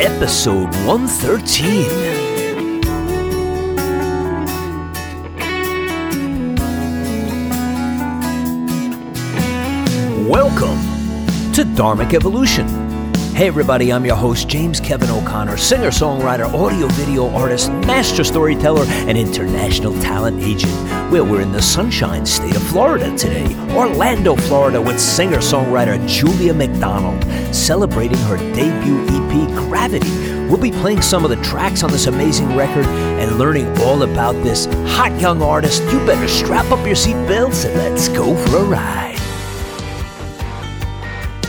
episode 113. Welcome to Dharmic Evolution. Hey, everybody, I'm your host, James Kevin O'Connor, singer, songwriter, audio video artist, master storyteller, and international talent agent. Well, we're in the sunshine state of Florida today, Orlando, Florida, with singer songwriter Julia McDonald celebrating her debut EP, Gravity. We'll be playing some of the tracks on this amazing record and learning all about this hot young artist. You better strap up your seatbelts and let's go for a ride.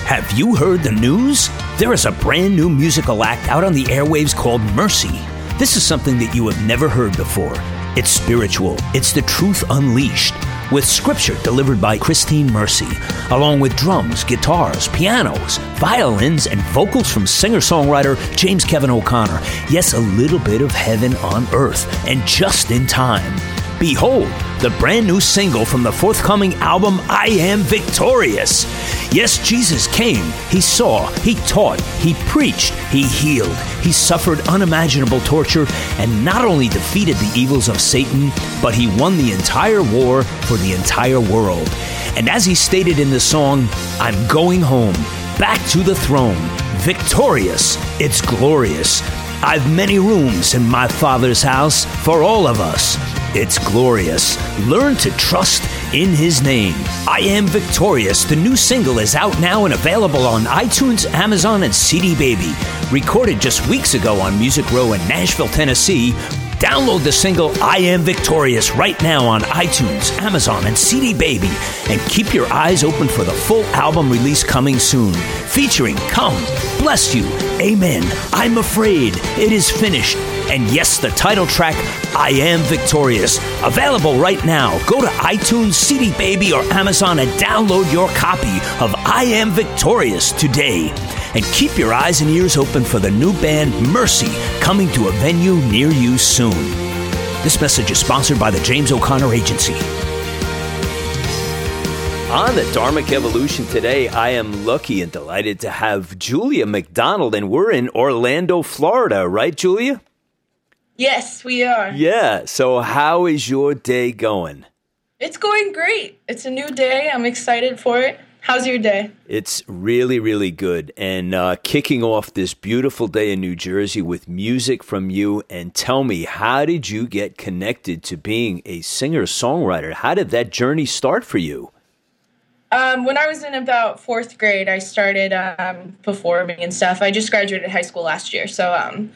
Have you heard the news? There is a brand new musical act out on the airwaves called Mercy. This is something that you have never heard before. It's spiritual, it's the truth unleashed, with scripture delivered by Christine Mercy, along with drums, guitars, pianos, violins, and vocals from singer songwriter James Kevin O'Connor. Yes, a little bit of heaven on earth, and just in time. Behold, the brand new single from the forthcoming album, I Am Victorious. Yes, Jesus came, He saw, He taught, He preached, He healed, He suffered unimaginable torture, and not only defeated the evils of Satan, but He won the entire war for the entire world. And as He stated in the song, I'm going home, back to the throne, victorious, it's glorious. I've many rooms in my Father's house for all of us. It's glorious. Learn to trust in His name. I Am Victorious, the new single, is out now and available on iTunes, Amazon, and CD Baby. Recorded just weeks ago on Music Row in Nashville, Tennessee. Download the single I Am Victorious right now on iTunes, Amazon, and CD Baby, and keep your eyes open for the full album release coming soon. Featuring Come, Bless You, Amen, I'm Afraid, It Is Finished, and yes, the title track, I Am Victorious. Available right now. Go to iTunes, CD Baby, or Amazon and download your copy of I Am Victorious today. And keep your eyes and ears open for the new band Mercy coming to a venue near you soon. This message is sponsored by the James O'Connor Agency. On the Dharmic Evolution today, I am lucky and delighted to have Julia McDonald, and we're in Orlando, Florida, right, Julia? Yes, we are. Yeah. So, how is your day going? It's going great. It's a new day. I'm excited for it. How's your day? It's really, really good. And uh, kicking off this beautiful day in New Jersey with music from you. And tell me, how did you get connected to being a singer songwriter? How did that journey start for you? Um, when I was in about fourth grade, I started um, performing and stuff. I just graduated high school last year. So, um,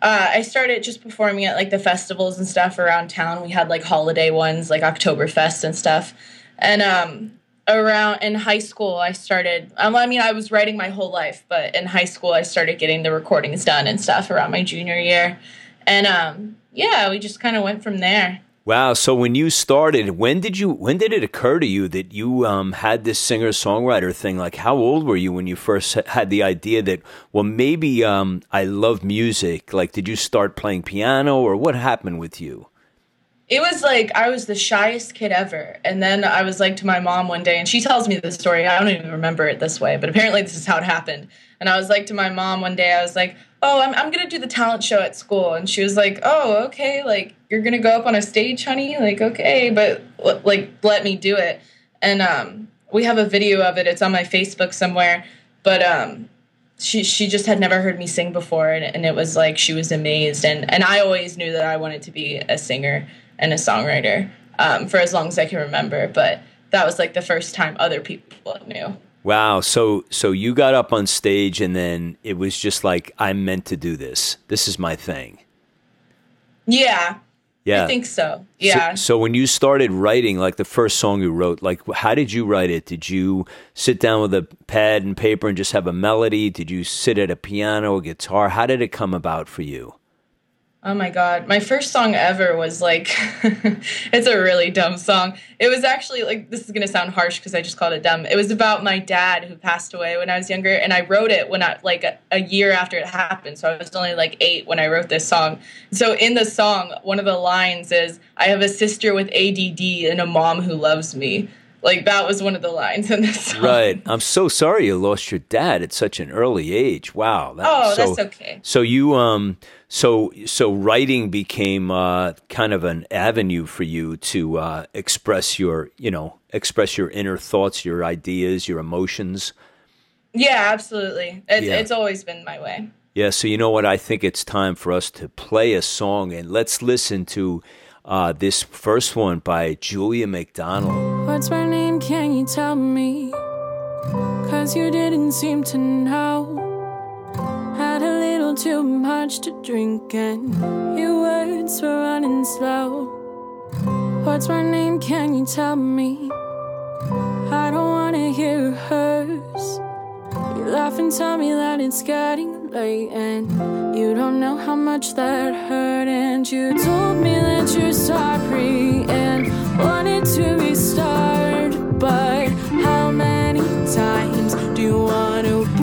uh, I started just performing at like the festivals and stuff around town. We had like holiday ones, like Oktoberfest and stuff. And um, around in high school, I started. Um, I mean, I was writing my whole life, but in high school, I started getting the recordings done and stuff around my junior year. And um, yeah, we just kind of went from there. Wow. So when you started, when did you when did it occur to you that you um, had this singer songwriter thing? Like, how old were you when you first had the idea that well, maybe um, I love music? Like, did you start playing piano, or what happened with you? It was like I was the shyest kid ever, and then I was like to my mom one day, and she tells me this story. I don't even remember it this way, but apparently this is how it happened. And I was like to my mom one day, I was like, "Oh, I'm I'm gonna do the talent show at school," and she was like, "Oh, okay, like." you're gonna go up on a stage, honey? Like, okay, but like, let me do it. And um, we have a video of it. It's on my Facebook somewhere. But um, she she just had never heard me sing before, and, and it was like she was amazed. And and I always knew that I wanted to be a singer and a songwriter um, for as long as I can remember. But that was like the first time other people knew. Wow. So so you got up on stage and then it was just like I'm meant to do this. This is my thing. Yeah. Yeah. I think so. Yeah. So, so, when you started writing, like the first song you wrote, like how did you write it? Did you sit down with a pad and paper and just have a melody? Did you sit at a piano, a guitar? How did it come about for you? Oh my god, my first song ever was like it's a really dumb song. It was actually like this is going to sound harsh cuz I just called it dumb. It was about my dad who passed away when I was younger and I wrote it when I like a, a year after it happened. So I was only like 8 when I wrote this song. So in the song, one of the lines is I have a sister with ADD and a mom who loves me. Like that was one of the lines in this song. Right. I'm so sorry you lost your dad at such an early age. Wow. That, oh, so, that's okay. So you um so so writing became uh, kind of an avenue for you to uh, express your you know express your inner thoughts, your ideas, your emotions. Yeah, absolutely. It, yeah. It's always been my way. Yeah. So you know what? I think it's time for us to play a song and let's listen to uh, this first one by Julia McDonald. What's my name? Can you tell me? Cause you didn't seem to know. Had a little too much to drink, and your words were running slow. What's my name? Can you tell me? I don't wanna hear hers. You laugh and tell me that it's getting and you don't know how much that hurt. And you told me that you're sorry and wanted to restart, but how many times do you want to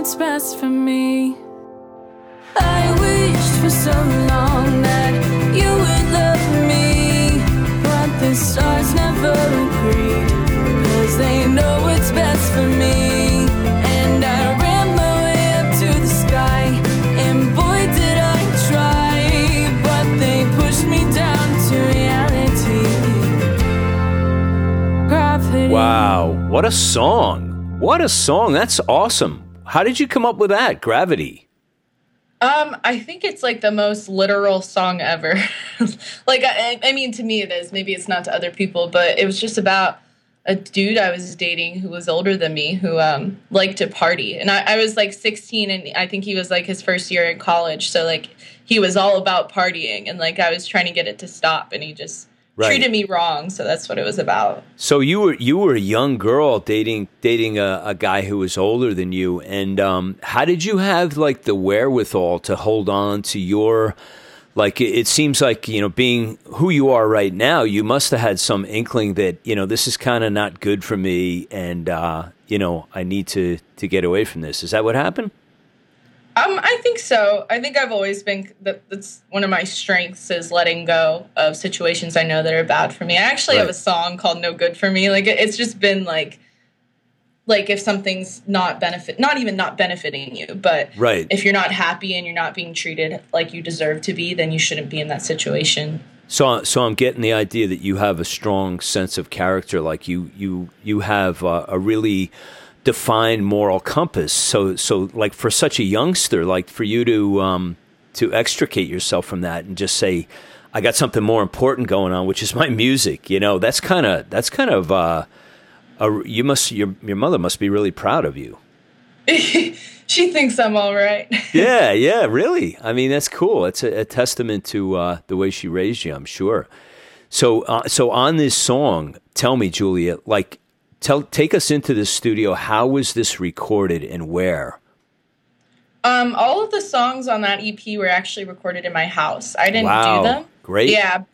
what's best for me. I wished for so long that you would love me, but the stars never agreed, cause they know what's best for me. To the sky, and boy, did I try, but they pushed me down to reality. Wow. What a song! What a song! That's awesome. How did you come up with that? Gravity. Um, I think it's like the most literal song ever. like, I, I mean, to me it is. Maybe it's not to other people, but it was just about a dude I was dating who was older than me who um liked to party. And I, I was like 16 and I think he was like his first year in college. So like he was all about partying and like I was trying to get it to stop and he just right. treated me wrong. So that's what it was about. So you were you were a young girl dating dating a, a guy who was older than you, and um, how did you have like the wherewithal to hold on to your like it seems like you know being who you are right now you must have had some inkling that you know this is kind of not good for me and uh, you know i need to to get away from this is that what happened um, I think so. I think I've always been that. That's one of my strengths is letting go of situations I know that are bad for me. I actually right. have a song called "No Good for Me." Like it's just been like, like if something's not benefit, not even not benefiting you, but right. if you're not happy and you're not being treated like you deserve to be, then you shouldn't be in that situation. So, so I'm getting the idea that you have a strong sense of character. Like you, you, you have uh, a really defined moral compass. So, so like for such a youngster, like for you to um, to extricate yourself from that and just say, "I got something more important going on, which is my music." You know, that's kind of that's kind of uh, Uh, you must your your mother must be really proud of you. she thinks I'm all right. yeah, yeah, really. I mean, that's cool. It's a, a testament to uh, the way she raised you. I'm sure. So, uh, so on this song, tell me, Julia, like, tell take us into the studio. How was this recorded and where? Um, all of the songs on that EP were actually recorded in my house. I didn't wow. do them. Great. Yeah.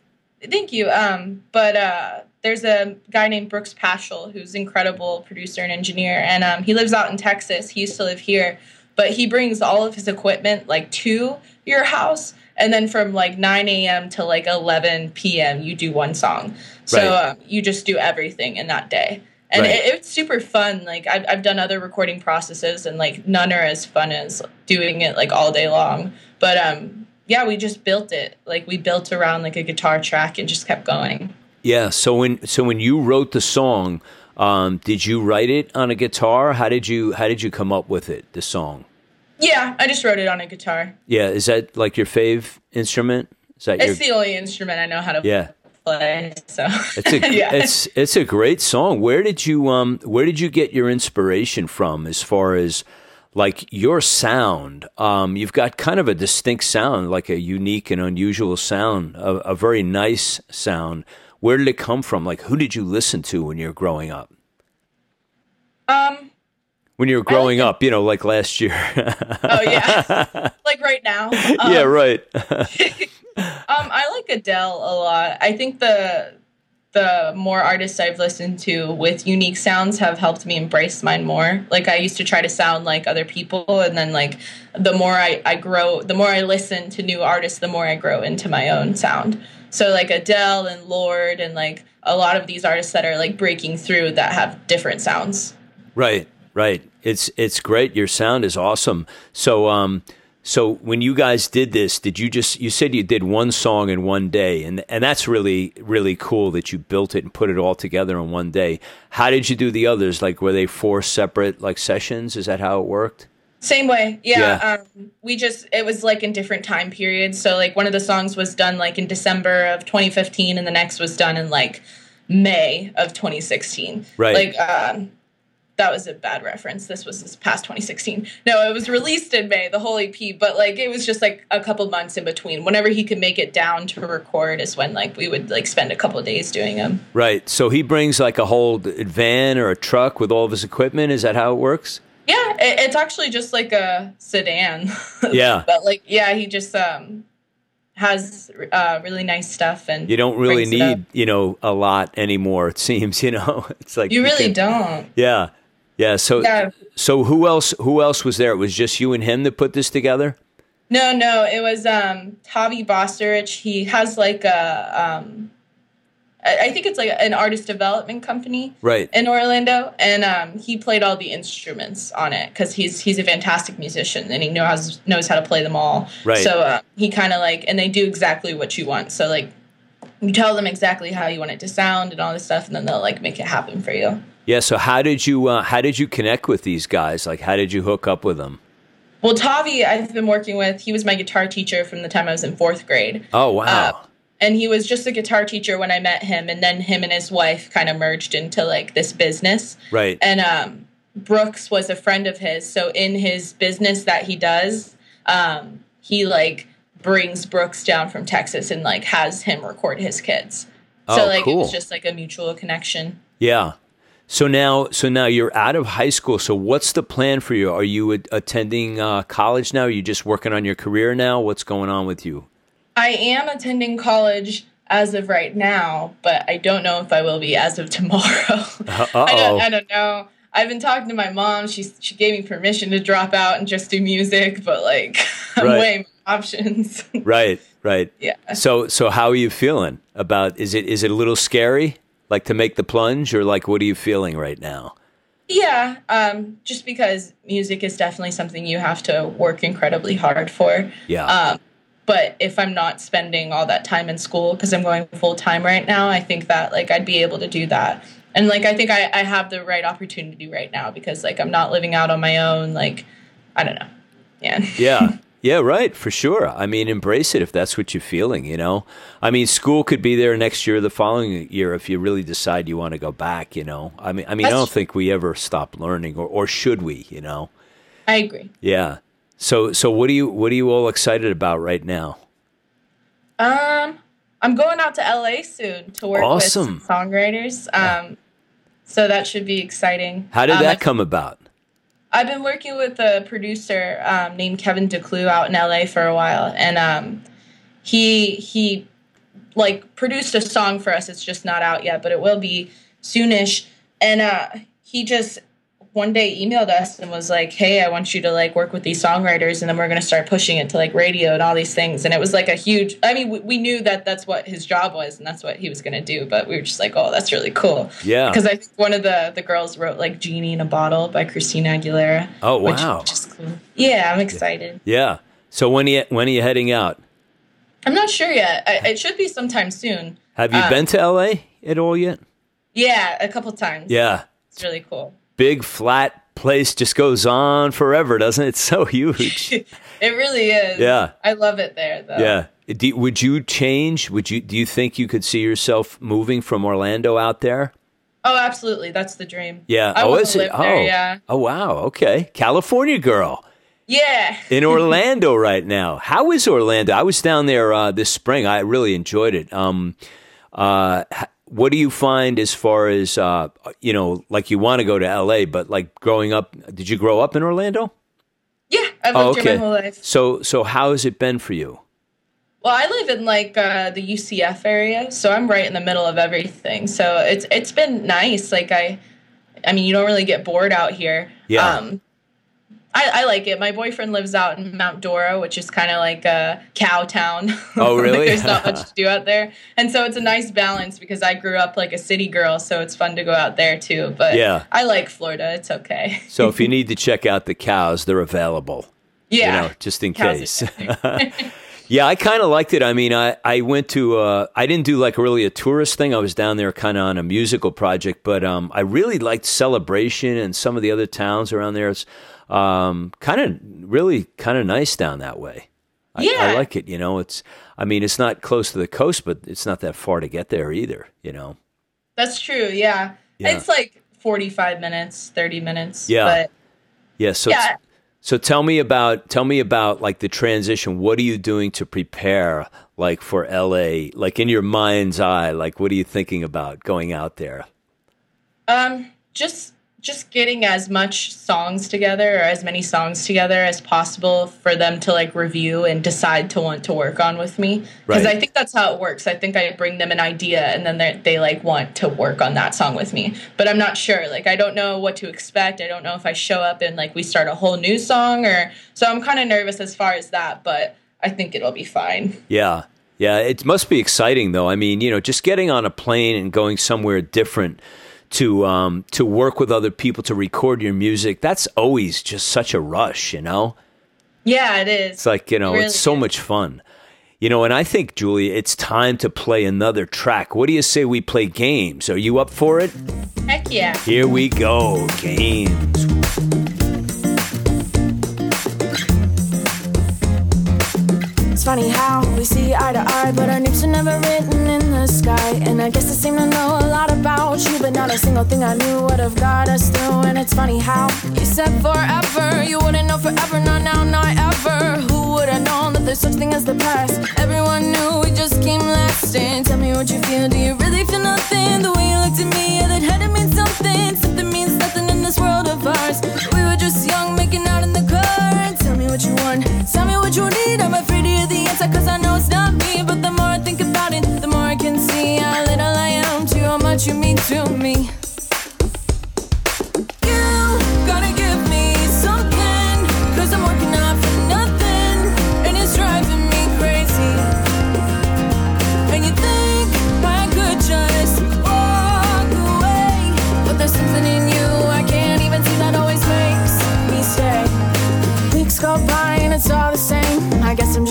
Thank you. Um, but uh, there's a guy named Brooks Paschal who's incredible producer and engineer, and um, he lives out in Texas. He used to live here, but he brings all of his equipment like to your house, and then from like 9 a.m. to like 11 p.m. you do one song. So Right. um, you just do everything in that day. And Right. it, it's super fun. Like I've, I've done other recording processes, and like none are as fun as doing it like all day long. But um, yeah, we just built it. Like we built around like a guitar track and just kept going. Yeah. So when so when you wrote the song, um, did you write it on a guitar? How did you how did you come up with it? The song. Yeah, I just wrote it on a guitar. Yeah. Is that like your fave instrument? Is that your It's the only instrument I know how to yeah? Play. So It's a yeah. it's it's a great song. Where did you um where did you get your inspiration from as far as like your sound? Um you've got kind of a distinct sound, like a unique and unusual sound, a, a very nice sound. Where did it come from? Like who did you listen to when you were growing up? um. When you were growing up, you know, like last year. Oh yeah. like right now. Um, yeah, right. Um, I like Adele a lot. I think the the more artists I've listened to with unique sounds have helped me embrace mine more. Like I used to try to sound like other people, and then like the more I, I grow, the more I listen to new artists, the more I grow into my own sound. So like Adele and Lorde and like a lot of these artists that are like breaking through that have different sounds. Right, right. It's it's great. Your sound is awesome. So um so when you guys did this, did you just you said you did one song in one day and and that's really really cool that you built it and put it all together in one day. How did you do the others? Like were they four separate like sessions? Is that how it worked? Same way. Yeah. Yeah. Um, we just, it was like in different time periods. So, like, one of the songs was done like in December of 2015, and the next was done in like May of 2016. Right. Like, um, that was a bad reference. This was this past 2016. No, it was released in May, the whole EP, but like it was just like a couple months in between. Whenever he could make it down to record is when like we would like spend a couple days doing them. Right. So he brings like a whole van or a truck with all of his equipment. Is that how it works? Yeah, it, it's actually just like a sedan. Yeah. but like, yeah, he just um has uh, really nice stuff, and You don't really brings it up. need, you know, a lot anymore, it seems, you know. It's like You really can- don't. Yeah. Yeah. So Yeah. so who else who else was there? It was just you and him that put this together? No, no, it was um Tavi Bosterich. He has like a um I I think it's like an artist development company Right. in Orlando, and um, he played all the instruments on it because he's he's a fantastic musician and he knows knows how to play them all. Right. So uh, he kind of like, and they do exactly what you want. So like, you tell them exactly how you want it to sound and all this stuff, and then they'll like make it happen for you. Yeah, so how did you uh, how did you connect with these guys? Like how did you hook up with them? Well, Tavi, I've been working with. He was my guitar teacher from the time I was in fourth grade. Oh, wow. Uh, and he was just a guitar teacher when I met him, and then him and his wife kind of merged into like this business. right. And um, Brooks was a friend of his, so in his business that he does, um, he like brings Brooks down from Texas and like has him record his kids. So Oh, like it cool. was just like a mutual connection. yeah. So now so now you're out of high school. So what's the plan for you? Are you a- attending uh, college now? Are you just working on your career now? What's going on with you? I am attending college as of right now, but I don't know if I will be as of tomorrow. I don't I don't know. I've been talking to my mom. She she gave me permission to drop out and just do music, but like I'm Right. weighing options. Right, right. yeah. So so how are you feeling about is it is it a little scary like to make the plunge or like what are you feeling right now? Yeah, um, just because music is definitely something you have to work incredibly hard for. Yeah. Um, but if I'm not spending all that time in school because I'm going full time right now, I think that like I'd be able to do that. And like I think I, I have the right opportunity right now because like I'm not living out on my own. Like I don't know. Yeah. Yeah. Yeah, right, for sure. I mean, embrace it if that's what you're feeling, you know? I mean, school could be there next year, the following year, if you really decide you want to go back, you know? I mean, I mean, I don't think we ever stop learning, or, or should we, you know? I agree. Yeah. So, so what are you, what are you all excited about right now? Um, I'm going out to LA soon to work Awesome. with songwriters. Um, so that should be exciting. How did Um, that come about? I've been working with a producer um, named Kevin DeClue out in LA for a while, and um, he he like produced a song for us. It's just not out yet, but it will be soonish. And uh, he just one day emailed us and was like, "Hey, I want you to like work with these songwriters, and then we're gonna start pushing it to like radio and all these things." And it was like a huge. I mean, we, we knew that that's what his job was, and that's what he was gonna do. But we were just like, "Oh, that's really cool." Yeah. Because I think one of the the girls wrote like "Genie in a Bottle" by Christina Aguilera. Oh, wow. Which is cool. Yeah, I'm excited. Yeah. So when are you, when are you heading out? I'm not sure yet. I, it should be sometime soon. Have you Uh, been to LA at all yet? Yeah, a couple times. Yeah. it's really cool. Big flat place just goes on forever, doesn't it? It's so huge. It really is. Yeah. I love it there though. Yeah. Do, would you change? Would you? Do you think you could see yourself moving from Orlando out there? Oh, absolutely. That's the dream. Yeah. I oh, is it? oh. there, yeah. Oh, wow. Okay. California girl Yeah. in Orlando right now. How is Orlando? I was down there uh, this spring. I really enjoyed it. Um, uh, what do you find as far as uh, you know? Like you want to go to LA, but like growing up, did you grow up in Orlando? Yeah. I've Oh, lived okay. here my whole life. So, so how has it been for you? Well, I live in like uh, the UCF area, so I'm right in the middle of everything. So it's it's been nice. Like I, I mean, you don't really get bored out here. Yeah. Um, I, I like it. My boyfriend lives out in Mount Dora, which is kind of like a cow town. Oh, Like, really? There's not much to do out there, and so it's a nice balance because I grew up like a city girl, so it's fun to go out there too. But Yeah. I like Florida. It's okay. So, if you need to check out the cows, they're available. Yeah, you know, just in Cows case. yeah, I kind of liked it. I mean, I, I went to, uh, I didn't do like really a tourist thing. I was down there kind of on a musical project, but um, I really liked Celebration and some of the other towns around there. It's um, kind of really kind of nice down that way. I, I like it. You know, it's, I mean, it's not close to the coast, but it's not that far to get there either, you know? That's true. Yeah. Yeah. it's like 45 minutes, 30 minutes. Yeah. but Yeah. So, Yeah. so tell me about tell me about like the transition. What are you doing to prepare like for LA? Like in your mind's eye, like what are you thinking about going out there? Um, just just getting as much songs together or as many songs together as possible for them to like review and decide to want to work on with me because Right. I think that's how it works. I think I bring them an idea and then they they like want to work on that song with me. But I'm not sure. Like I don't know what to expect. I don't know if I show up and like we start a whole new song or so I'm kind of nervous as far as that, but I think it'll be fine. Yeah. Yeah, it must be exciting though. I mean, you know, just getting on a plane and going somewhere different to um to work with other people to record your music, that's always just such a rush, you know? Yeah, it is. It's like, you know, Really it's so is. much fun. You know, and I think, Julie, it's time to play another track. What do you say we play games? Are you up for it? Heck yeah. Here we go. Games. It's funny how we see eye to eye, but our names are never written in the sky. And I guess I seem to know a lot about you, but not a single thing I knew would have got us through. And it's funny how you said forever, you wouldn't know forever, not now, not ever. Who would have known that there's such thing as the past? Everyone knew we just came lasting. Tell me what you feel. Do you really feel nothing? The way you looked at me, yeah, that had to mean something. Something means nothing in this world of ours. We were just young, making out in the what you want. Tell me what you need. I'm afraid to hear the answer, cause I know it's not me. But the more I think about it, the more I can see how little I am to how much you mean to me.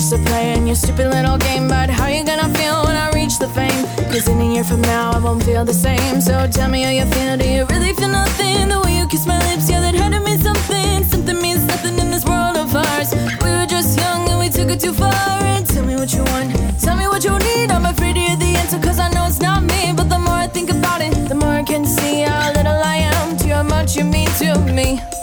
used to playing your stupid little game. But how you gonna feel when I reach the fame? Cause in a year from now, I won't feel the same. So tell me how you feel. Do you really feel nothing? The way you kiss my lips, yeah, that had to mean something. Something means nothing in this world of ours. We were just young and we took it too far. And tell me what you want, tell me what you need. I'm afraid to hear the answer, cause I know it's not me. But the more I think about it, the more I can see how little I am to how much you mean to me.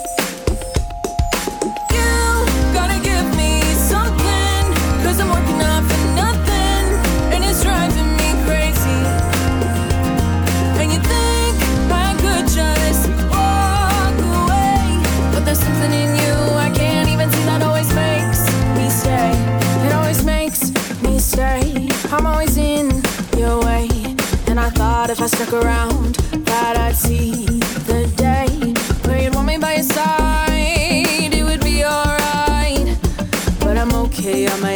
I thought stuck around that I'd see the day where you'd want me by your side. It would be alright, but I'm okay on my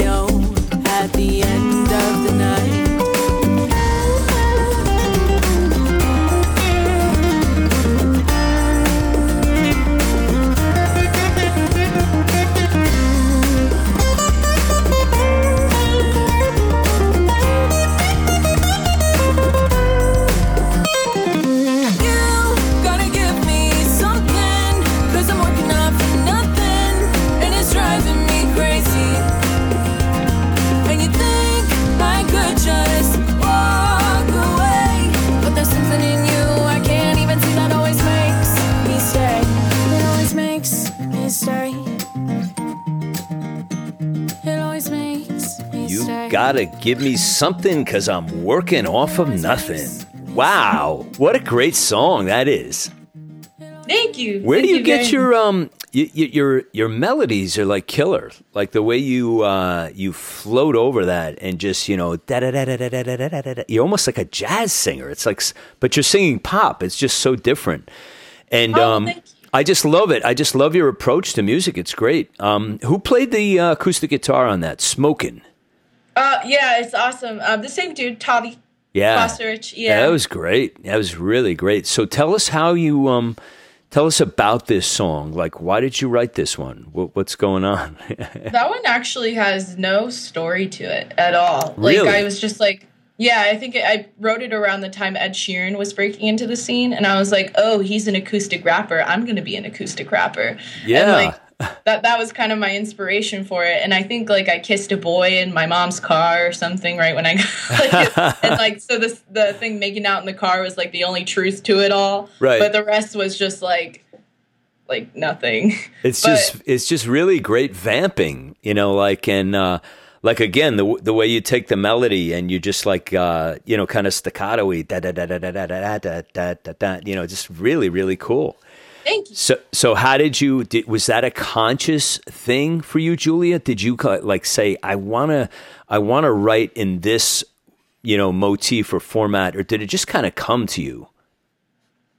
gotta give me something because I'm working off of nothing. Wow, what a great song that is. Thank you. Where do Thank you get very your um y- y- your your melodies are like killer. Like the way you uh you float over that and just, you know, da da da da da da da da da. You're almost like a jazz singer. It's like but you're singing pop. It's just so different. And Oh, um. I just love it. I just love your approach to music. It's great. Um who played the uh, acoustic guitar on that? Smoking. Uh, yeah, it's awesome. Uh, the same dude, Tavi Yeah. Fosterich. Yeah. that was great. That was really great. So tell us how you um tell us about this song. Like why did you write this one? What, what's going on? That one actually has no story to it at all. Like Really? I was just like, yeah, I think I wrote it around the time Ed Sheeran was breaking into the scene, and I was like, oh, he's an acoustic rapper. I'm gonna be an acoustic rapper. Yeah. And like that that was kind of my inspiration for it. And I think like I kissed a boy in my mom's car or something right when I like, and like so this the thing making out in the car was like the only truth to it all. Right. But the rest was just like like nothing. It's But- just it's just really great vamping, you know, like and uh like again the the way you take the melody and you just like uh you know kind of staccato-y da da da da da da da da da da you know just really really cool. Thank you. So so how did you did, was that a conscious thing for you Julia? Did you like say I want to I want to write in this you know motif or format or did it just kind of come to you?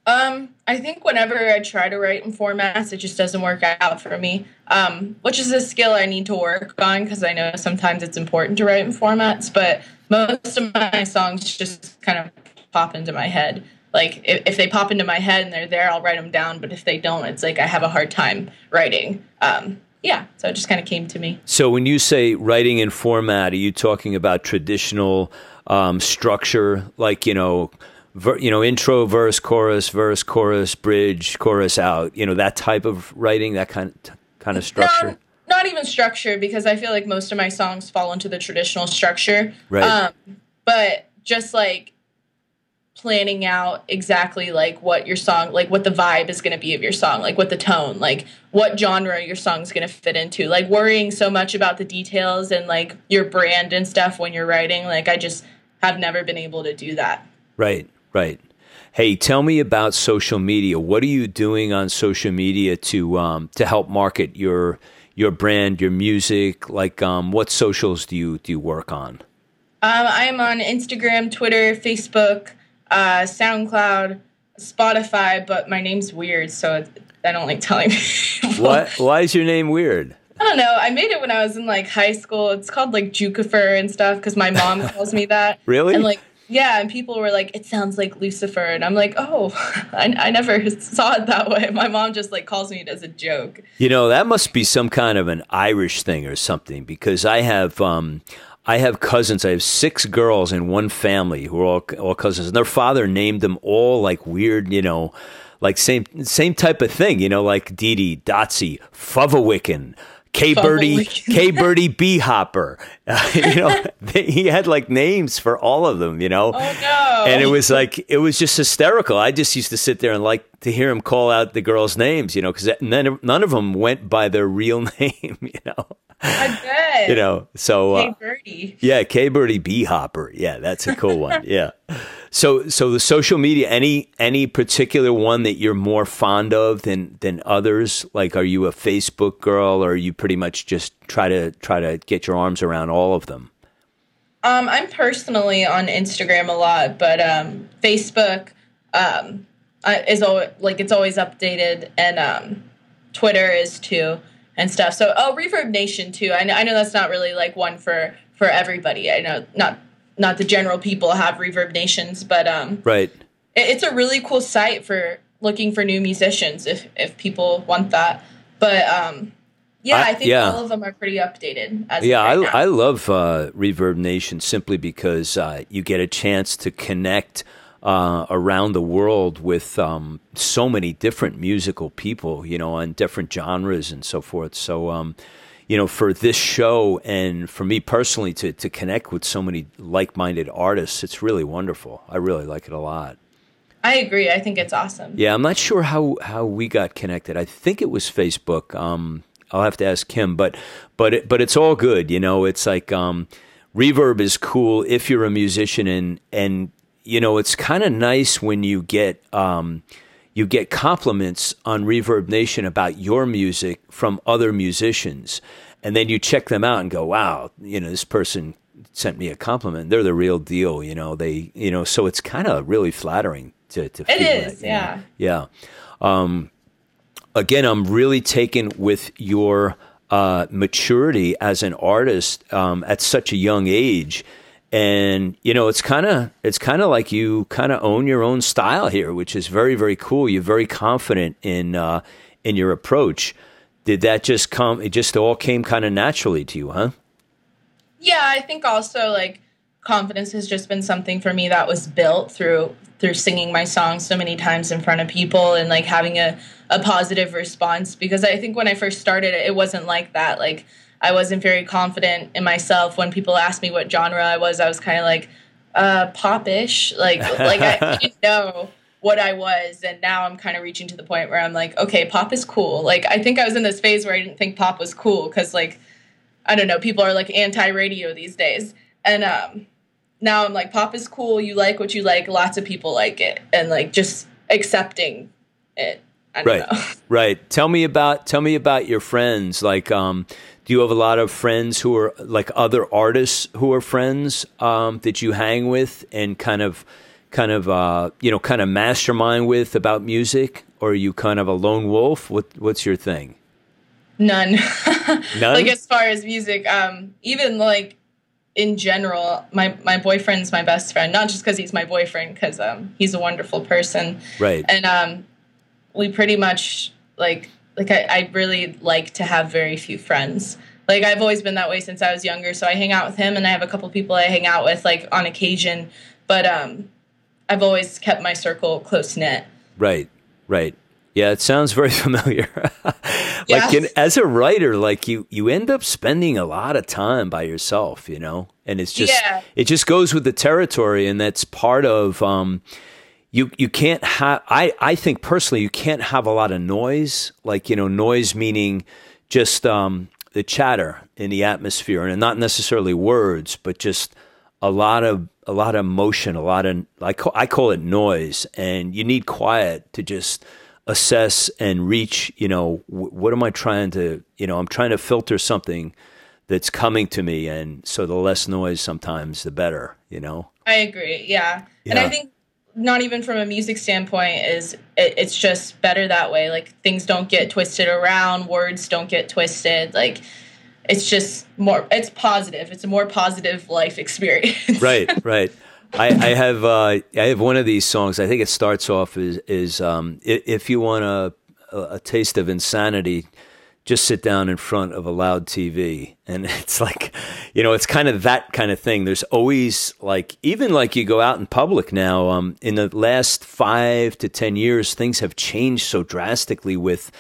Um, I think whenever I try to write in formats, it just doesn't work out for me. Um, which is a skill I need to work on because I know sometimes it's important to write in formats. But most of my songs just kind of pop into my head. Like if, if they pop into my head and they're there, I'll write them down. But if they don't, it's like I have a hard time writing. Um, yeah, so it just kind of came to me. So when you say writing in format, are you talking about traditional um, structure, like you know, ver, you know, intro, verse, chorus, verse, chorus, bridge, chorus out, you know, that type of writing, that kind of, kind of structure? No, not even structure because I feel like most of my songs fall into the traditional structure. Right. Um, but just like planning out exactly like what your song, like what the vibe is going to be of your song, like what the tone, like what genre your song's going to fit into. Like worrying so much about the details and like your brand and stuff when you're writing. Like I just have never been able to do that. Right, right. Hey, tell me about social media. What are you doing on social media to um, to help market your your brand, your music? Like, um, what socials do you do you work on? Um, I'm on Instagram, Twitter, Facebook, uh, SoundCloud, Spotify, but my name's weird, so I don't like telling people. What? Why is your name weird? I don't know. I made it when I was in like high school. It's called like Jucifer and stuff because my mom calls me that. Really? And like, yeah, and people were like, "It sounds like Lucifer," and I'm like, "Oh, I, I never saw it that way." My mom just like calls me it as a joke. You know, that must be some kind of an Irish thing or something because I have um I have cousins. I have six girls in one family who are all all cousins, and their father named them all like weird, you know, like same same type of thing, you know, like Dee Dee, Dotsy, Fuvawickin, K Birdie, K Birdie B Hopper. Uh, you know, they, he had like names for all of them. You know, oh no! And it was like it was just hysterical. I just used to sit there and like to hear him call out the girls' names. You know, because none none of them went by their real name. You know. I bet. You know, so uh, K Birdie. Yeah, K Birdie B Hopper. Yeah, that's a cool one. Yeah. So, so the social media, any any particular one that you're more fond of than than others? Like, are you a Facebook girl, or you pretty much just try to try to get your arms around all of them? Um, I'm personally on Instagram a lot, but um, Facebook um, is always like it's always updated, and um, Twitter is too, and stuff. So, oh, Reverb Nation too. I know, I know that's not really like one for for everybody. I know not not the general people have reverb nations, but um, right. It, it's a really cool site for looking for new musicians if if people want that. But um, yeah, I, think yeah. all of them are pretty updated. yeah, right I, I love uh, Reverb Nation simply because uh, you get a chance to connect uh, around the world with um, so many different musical people, you know, on different genres and so forth. So, um, you know, for this show and for me personally to, to connect with so many like minded artists, it's really wonderful. I really like it a lot. I agree. I think it's awesome. Yeah, I'm not sure how, how we got connected. I think it was Facebook. Um, I'll have to ask Kim, but but it, but it's all good. You know, it's like um, reverb is cool if you're a musician, and and you know, it's kind of nice when you get um, you get compliments on Reverb Nation about your music from other musicians. And then you check them out and go, wow, you know, this person sent me a compliment. They're the real deal, you know. They, you know, so it's kind of really flattering to, to it feel is, yeah. Know? Yeah. Um, again, I'm really taken with your uh, maturity as an artist um, at such a young age and you know it's kind of it's kind of like you kind of own your own style here which is very very cool. You're very confident in uh, in your approach. Did that just come it just all came kind of naturally to you huh? Yeah i think also like confidence has just been something for me that was built through through singing my songs so many times in front of people and like having a, a positive response. Because i think when i first started it wasn't like that. Like I wasn't very confident in myself when people asked me what genre I was. I was kind of like uh, popish, like like I didn't know what I was, and now I'm kind of reaching to the point where I'm like, okay, pop is cool. Like I think I was in this phase where I didn't think pop was cool because like I don't know, people are like anti-radio these days, and um, now I'm like, pop is cool. You like what you like. Lots of people like it, and like just accepting it. right, know. right. Tell me about tell me about your friends. Like, um, do you have a lot of friends who are like other artists who are friends um, that you hang with and kind of kind of uh, you know kind of mastermind with about music? Or are you kind of a lone wolf? What what's your thing? None. None? Like as far as music um, even like in general my my boyfriend's my best friend. Not just because he's my boyfriend because um, he's a wonderful person. Right. And um, we pretty much like like I, I really like to have very few friends like I've always been that way since I was younger. So I hang out with him, and I have a couple people I hang out with like on occasion. But um, I've always kept my circle close knit. Right, right. Yeah, it sounds very familiar. like in, as a writer, like you you end up spending a lot of time by yourself, you know, and it's just yeah. it just goes with the territory, and that's part of. Um, you you can't have. I I think personally, you can't have a lot of noise. Like you know, noise meaning just um, the chatter in the atmosphere, and not necessarily words, but just a lot of a lot of motion, a lot of I call, I call it noise, and you need quiet to just assess and reach. You know, w- what am I trying to? You know, I'm trying to filter something that's coming to me, and so the less noise sometimes, the better. You know. I agree. Yeah, yeah. and I think not even from a music standpoint is it, it's just better that way. Like things don't get twisted around words don't get twisted like it's just more it's positive. It's a more positive life experience. Right right. I, I have uh, I have one of these songs. I think it starts off is is um, if you want a, a taste of insanity, just sit down in front of a loud TV. And it's like, you know, it's kind of that kind of thing. There's always like, even like you go out in public now, um, in the last five to 10 years, things have changed so drastically with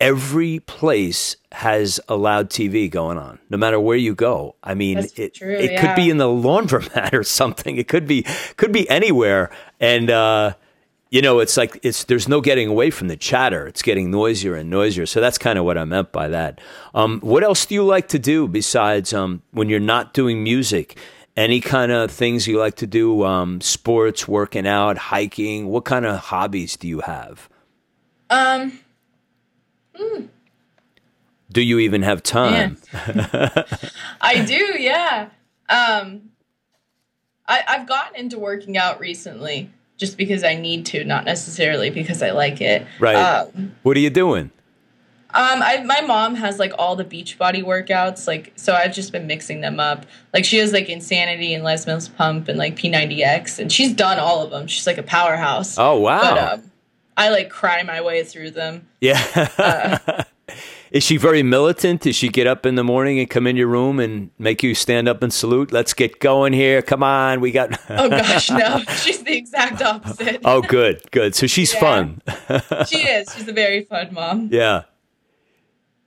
every place has a loud TV going on, no matter where you go. I mean, That's it, true, it yeah. could be in the laundromat or something. It could be could be anywhere, and uh, you know, it's like it's there's no getting away from the chatter. It's getting noisier and noisier. So that's kind of what I meant by that. Um, what else do you like to do besides um, when you're not doing music? Any kind of things you like to do? Um, sports, working out, hiking. What kind of hobbies do you have? Um, Do you even have time? I do, yeah. Um, I, I've gotten into working out recently just because I need to, not necessarily because I like it. Right. Um, what are you doing? Um, I, my mom has like all the Beachbody workouts, like so I've just been mixing them up. Like she has like Insanity and Les Mills Pump and like P90X, and she's done all of them. She's like a powerhouse. Oh wow! But um, I like cry my way through them. yeah. Is she very militant? Does she get up in the morning and come in your room and make you stand up and salute? Let's get going here. Come on, we got. Oh gosh, no, she's the exact opposite. oh, good, good. So she's Yeah. fun. she is. She's a very fun mom. Yeah.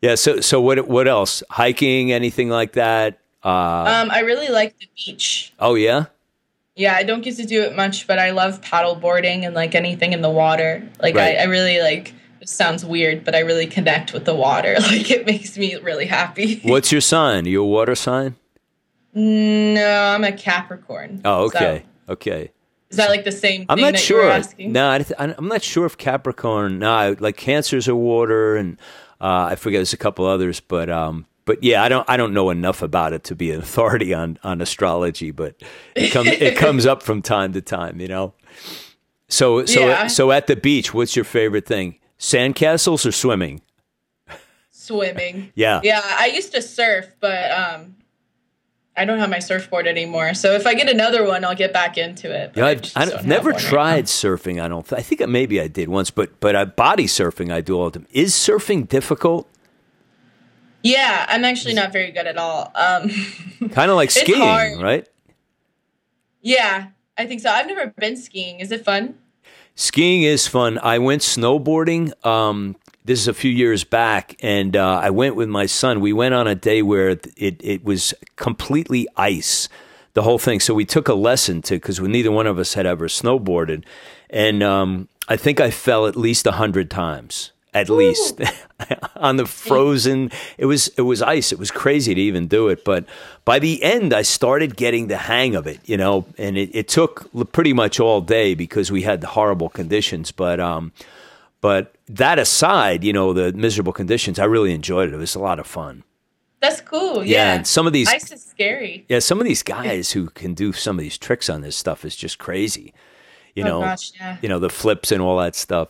Yeah. So, so what? What else? Hiking? Anything like that? Uh, Um, I really like the beach. oh yeah. Yeah, I don't get to do it much, but I love paddle boarding and like anything in the water. Like Right. I, I really like. Sounds weird, but I really connect with the water. Like it makes me really happy. What's your sign? You a water sign? No, I'm a Capricorn. Oh, So, okay. Okay. is that like the same thing I'm not that you were sure. asking? No, I, th- I'm not sure if Capricorn. No, like Cancer's a water, and uh, I forget there's a couple others, but um, but yeah, I don't I don't know enough about it to be an authority on on astrology, but it comes it comes up from time to time, you know. So so Yeah. so at the beach, what's your favorite thing? Sandcastles or swimming? Swimming. Yeah. Yeah, I used to surf, but um, I don't have my surfboard anymore. So if I get another one, I'll get back into it. but You know, I I've, I've never one right tried surfing. I don't. Th- I think maybe I did once, but but uh, body surfing I do all the time. Is surfing difficult? Yeah, I'm actually not very good at all. Um, Kind of like skiing, right? yeah, I think so. I've never been skiing. Is it fun? Skiing is fun. I went snowboarding. Um, this is a few years back, and uh, I went with my son. We went on a day where it it was completely ice, the whole thing. So we took a lesson to because neither one of us had ever snowboarded, and um, I think I fell at least a hundred times, at least on the frozen. It was it was ice. It was crazy to even do it, but by the end, I started getting the hang of it. You know, and it, it took pretty much all day because we had the horrible conditions, but. Um, but that aside, you know, the miserable conditions, I really enjoyed it. It was a lot of fun. That's cool. Yeah, Yeah, and some of these- ice is scary. Yeah, some of these guys who can do some of these tricks on this stuff is just crazy. You Oh, know, gosh, yeah. you know the flips and all that stuff.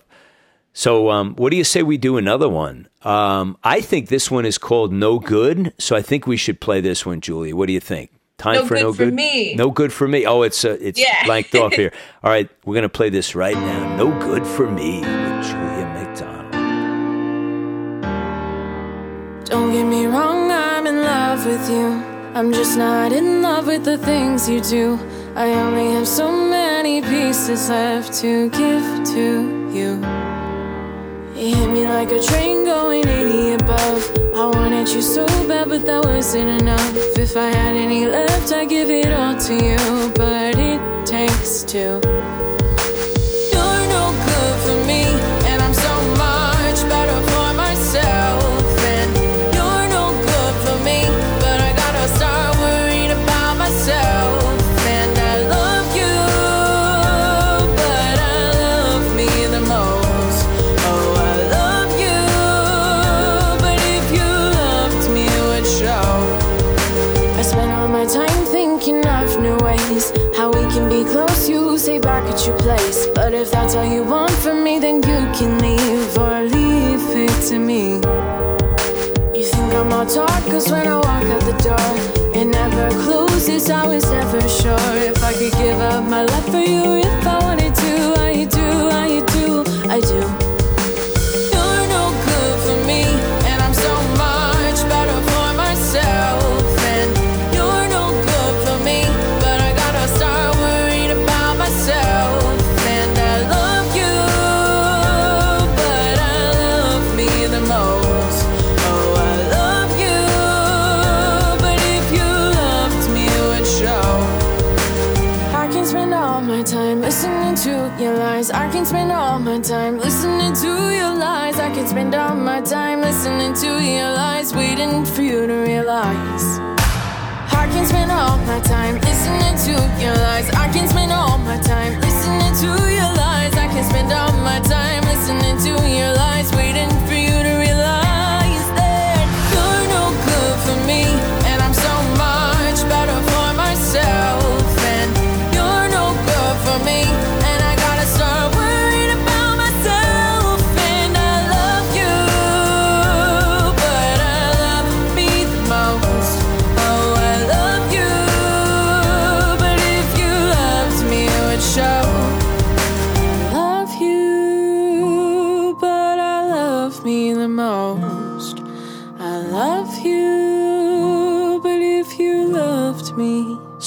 So, um, what do you say we do another one? Um, I think this one is called "No Good," so I think we should play this one, Julie. What do you think? Time for No for Good no for good. me. No good for me. Oh, it's uh, it's Yeah. blanked off here. All right, we're gonna play this right now. No good for me with Julia McDonald. Don't get me wrong, I'm in love with you. I'm just not in love with the things you do. I only have so many pieces left to give to you. You hit me like a train going 80 above. I wanted you so bad, but that wasn't enough. If I had any left, I'd give it all to you. But it takes two. All you want from me, then you can leave or leave it to me. You think I'm all talk, cause when I walk out the door, it never closes. I was never sure if I could give up my love for you can spend all my time listening to your lies. I can spend all my time listening to your lies, waiting for you to realize. I can spend all my time listening to your lies. I can spend all my time listening to your lies. I can spend all my time listening to your lies, waiting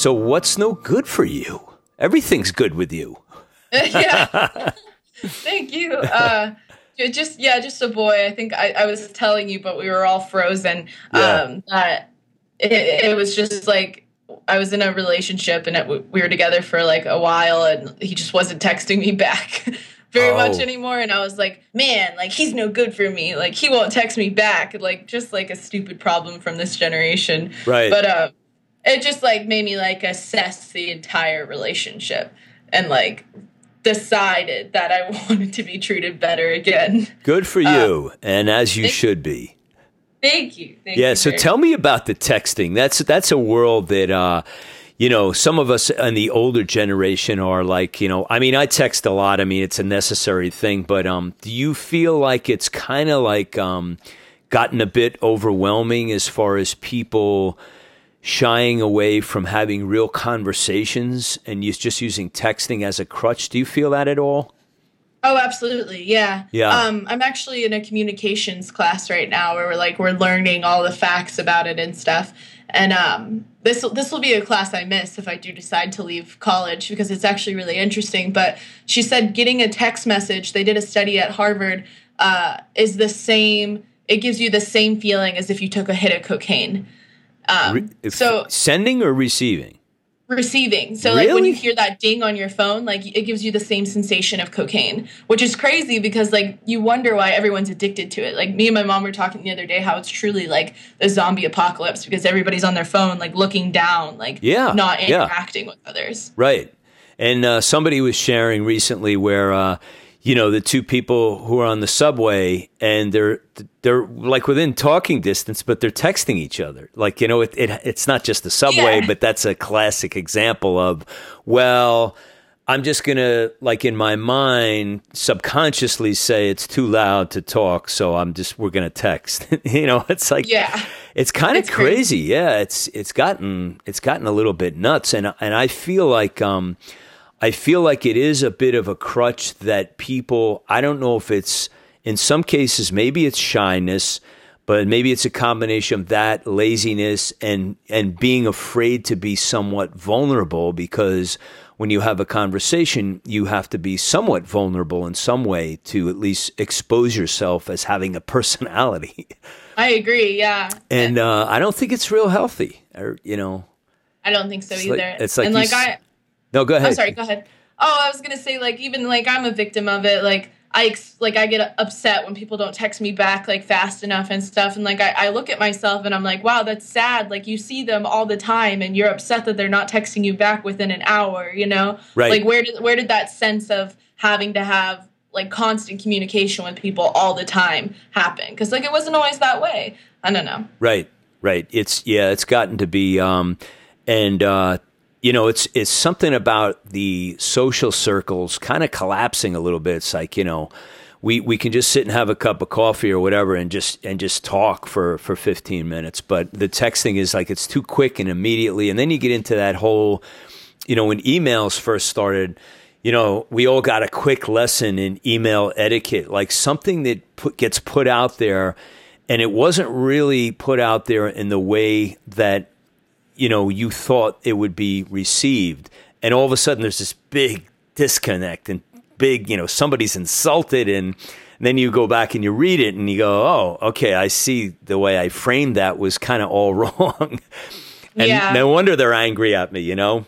So, what's no good for you? Everything's good with you. yeah. Thank you. Uh, just yeah, just a boy. I think I, I was telling you, but we were all frozen. Yeah. Um, that it, it was just like I was in a relationship and it, we were together for like a while, and he just wasn't texting me back very Oh. much anymore. And I was like, man, like he's no good for me. Like he won't text me back. Like just like a stupid problem from this generation. Right. But um, it just like made me like assess the entire relationship and like decided that I wanted to be treated better again. Good for you, and as you should be. Thank you. Thank Yeah. you So tell me about the texting. That's that's a world that uh, you know some of us in the older generation are like. You know, I mean, I text a lot. I mean, it's a necessary thing. But um, do you feel like it's kind of like um, gotten a bit overwhelming as far as people shying away from having real conversations and just using texting as a crutch? Do you feel that at all? Oh, absolutely. Yeah. Yeah. Um, I'm actually in a communications class right now where we're like we're learning all the facts about it and stuff. And um, this this will be a class I miss if I do decide to leave college because it's actually really interesting. But she said getting a text message. They did a study at Harvard. Uh, is the same. It gives you the same feeling as if you took a hit of cocaine. Um, Re- so sending or receiving? receiving. So like when you hear that ding on your phone, like it gives you the same sensation of cocaine, which is crazy because like you wonder why everyone's addicted to it. Like me and my mom were talking the other day how it's truly like the zombie apocalypse because everybody's on their phone like looking down, like Yeah, not yeah. interacting with others. Right. And uh, somebody was sharing recently where, uh, you know, the two people who are on the subway and they're they're like within talking distance, but they're texting each other. Like you know, it, it it's not just the subway, Yeah. but that's a classic example of well. I'm just gonna like in my mind subconsciously say it's too loud to talk, so I'm just we're gonna text. you know, it's like Yeah. it's kind of crazy. crazy. Yeah, it's it's gotten it's gotten a little bit nuts, and and I feel like um, I feel like it is a bit of a crutch that people. I don't know if it's in some cases maybe it's shyness, but maybe it's a combination of that laziness and and being afraid to be somewhat vulnerable because when you have a conversation, you have to be somewhat vulnerable in some way to at least expose yourself as having a personality. I agree. Yeah. And uh, I don't think it's real healthy. Or you know, I don't think so It's either. like- it's like and like s- I no, go ahead. I'm sorry, go ahead. Oh, I was gonna say like even like I'm a victim of it. Like I ex- like I get upset when people don't text me back like fast enough and stuff. And like I, I look at myself and I'm like, wow, that's sad. Like you see them all the time and you're upset that they're not texting you back within an hour. You know, Right. Like where did where did that sense of having to have like constant communication with people all the time happen? Because like it wasn't always that way. I don't know. Right, right. It's yeah, it's gotten to be, um, and uh, you know, it's it's something about the social circles kind of collapsing a little bit. It's like you know, we we can just sit and have a cup of coffee or whatever, and just and just talk for for fifteen minutes. But the texting is like it's too quick and immediately, and then you get into that whole, you know, when emails first started. You know, we all got a quick lesson in email etiquette, like something that put, gets put out there and it wasn't really put out there in the way that you know you thought it would be received and all of a sudden there's this big disconnect and big you know somebody's insulted and then you go back and you read it and you go oh okay i see the way i framed that was kind of all wrong and Yeah. no wonder they're angry at me you know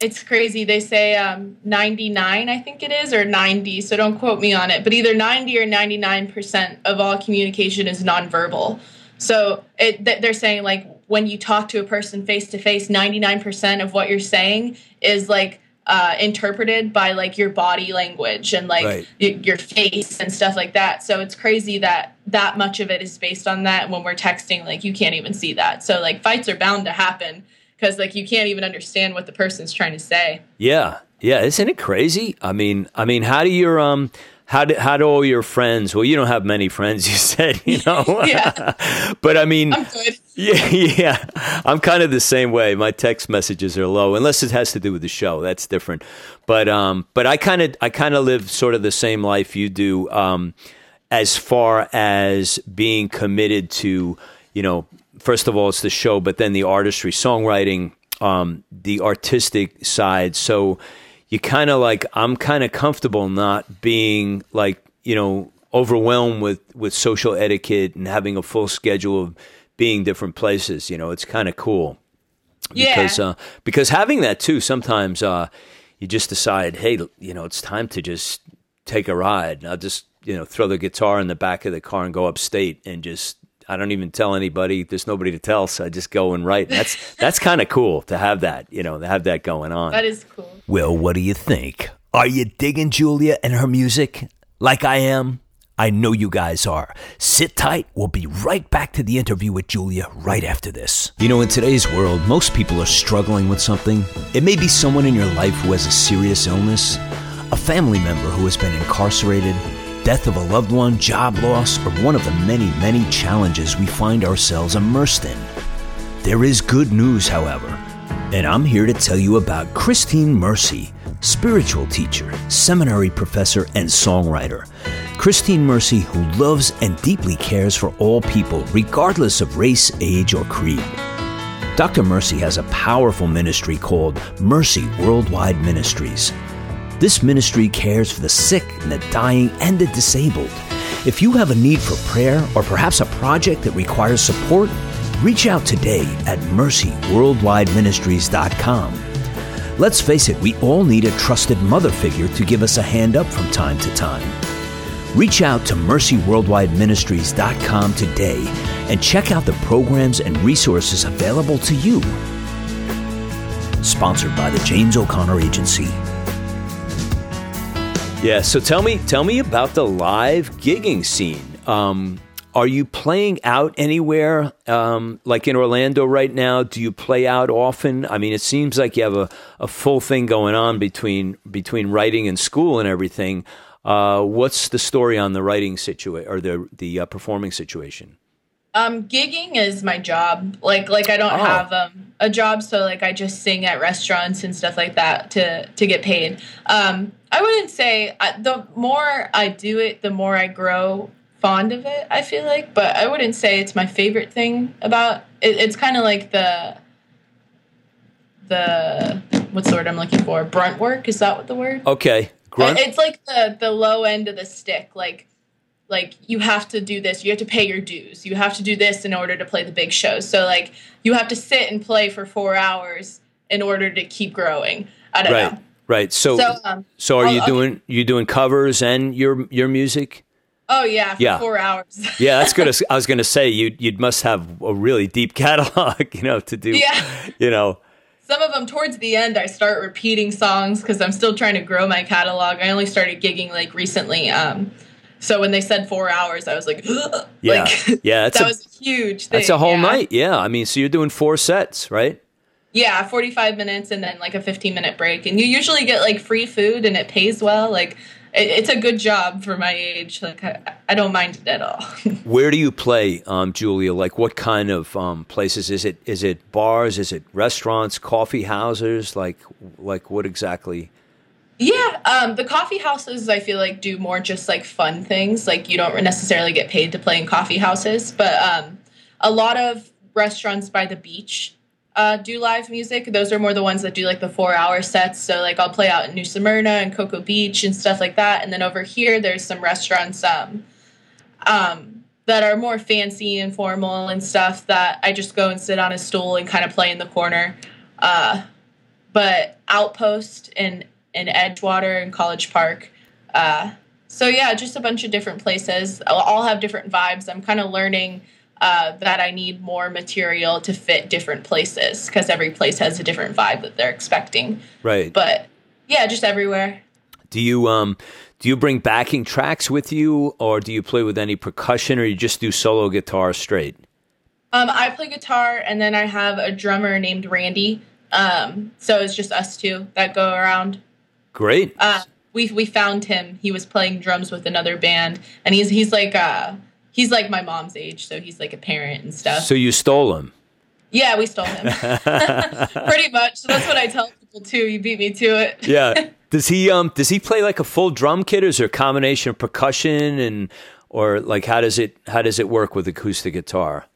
it's crazy. They say um, 99, I think it is, or 90. So don't quote me on it. But either 90 or 99 percent of all communication is nonverbal. So it, they're saying like when you talk to a person face to face, 99 percent of what you're saying is like uh, interpreted by like your body language and like right. y- your face and stuff like that. So it's crazy that that much of it is based on that. And when we're texting, like you can't even see that. So like fights are bound to happen because like you can't even understand what the person's trying to say. Yeah, yeah, isn't it crazy? I mean, I mean, how do your um, how do how do all your friends? Well, you don't have many friends, you said, you know. yeah. but I mean, I'm good. Yeah, yeah. I'm kind of the same way. My text messages are low, unless it has to do with the show. That's different. But um, but I kind of I kind of live sort of the same life you do. Um, as far as being committed to, you know, first of all, it's the show, but then the artistry, songwriting, um, the artistic side. So you kind of like, I'm kind of comfortable not being like, you know, overwhelmed with, with social etiquette and having a full schedule of being different places. You know, it's kind of cool. Because, uh, because having that too, sometimes uh, you just decide, hey, you know, it's time to just take a ride. I'll just, you know, throw the guitar in the back of the car and go upstate and just I don't even tell anybody. There's nobody to tell, so I just go and write. That's that's kind of cool to have that, you know, to have that going on. That is cool. Well, what do you think? Are you digging Julia and her music like I am? I know you guys are. Sit tight. We'll be right back to the interview with Julia right after this. You know, in today's world, most people are struggling with something. It may be someone in your life who has a serious illness, a family member who has been incarcerated death of a loved one, job loss, or one of the many, many challenges we find ourselves immersed in. There is good news, however, and I'm here to tell you about Christine Mercy, spiritual teacher, seminary professor, and songwriter. Christine Mercy, who loves and deeply cares for all people, regardless of race, age, or creed. Dr. Mercy has a powerful ministry called Mercy Worldwide Ministries. This ministry cares for the sick and the dying and the disabled. If you have a need for prayer or perhaps a project that requires support, reach out today at mercyworldwideministries.com. Let's face it, we all need a trusted mother figure to give us a hand up from time to time. Reach out to mercyworldwideministries.com today and check out the programs and resources available to you. Sponsored by the James O'Connor Agency. Yeah. So tell me, tell me about the live gigging scene. Um, are you playing out anywhere, um, like in Orlando right now? Do you play out often? I mean, it seems like you have a, a full thing going on between between writing and school and everything. Uh, what's the story on the writing situation or the the uh, performing situation? Um, gigging is my job. Like, like I don't oh. have um, a job, so like I just sing at restaurants and stuff like that to to get paid. Um, I wouldn't say I, the more I do it, the more I grow fond of it. I feel like, but I wouldn't say it's my favorite thing about it. It's kind of like the the what's the word I'm looking for? Brunt work is that what the word? Okay, grunt. It's like the the low end of the stick, like like you have to do this you have to pay your dues you have to do this in order to play the big shows. So like you have to sit and play for four hours in order to keep growing i don't right, know right. So so, um, so are I'll, you doing okay. you doing covers and your your music? Oh yeah yeah. four hours. Yeah that's good. I was gonna say you you must have a really deep catalog you know to do yeah. you know. Some of them towards the end i start repeating songs because i'm still trying to grow my catalog. I only started gigging like recently um so when they said four hours, I was like, yeah, like, yeah, that a, was a huge. Thing. That's a whole yeah. night. Yeah, I mean, so you're doing four sets, right? Yeah, 45 minutes and then like a 15 minute break, and you usually get like free food and it pays well. Like it, it's a good job for my age. Like I, I don't mind it at all. Where do you play, um, Julia? Like what kind of um, places? Is it is it bars? Is it restaurants? Coffee houses? Like like what exactly? Yeah, um, the coffee houses I feel like do more just like fun things. Like you don't necessarily get paid to play in coffee houses, but um, a lot of restaurants by the beach uh, do live music. Those are more the ones that do like the four hour sets. So like I'll play out in New Smyrna and Cocoa Beach and stuff like that. And then over here, there's some restaurants um, um, that are more fancy and formal and stuff that I just go and sit on a stool and kind of play in the corner. Uh, but Outpost in in Edgewater and College Park. Uh, so yeah, just a bunch of different places. All have different vibes. I'm kind of learning uh, that I need more material to fit different places because every place has a different vibe that they're expecting. Right. But yeah, just everywhere. Do you um do you bring backing tracks with you, or do you play with any percussion, or you just do solo guitar straight? Um, I play guitar, and then I have a drummer named Randy. Um, so it's just us two that go around. Great. Uh, we we found him. He was playing drums with another band, and he's he's like uh he's like my mom's age, so he's like a parent and stuff. So you stole him. Yeah, we stole him. Pretty much. So that's what I tell people too. You beat me to it. yeah. Does he um does he play like a full drum kit or is there a combination of percussion and or like how does it how does it work with acoustic guitar?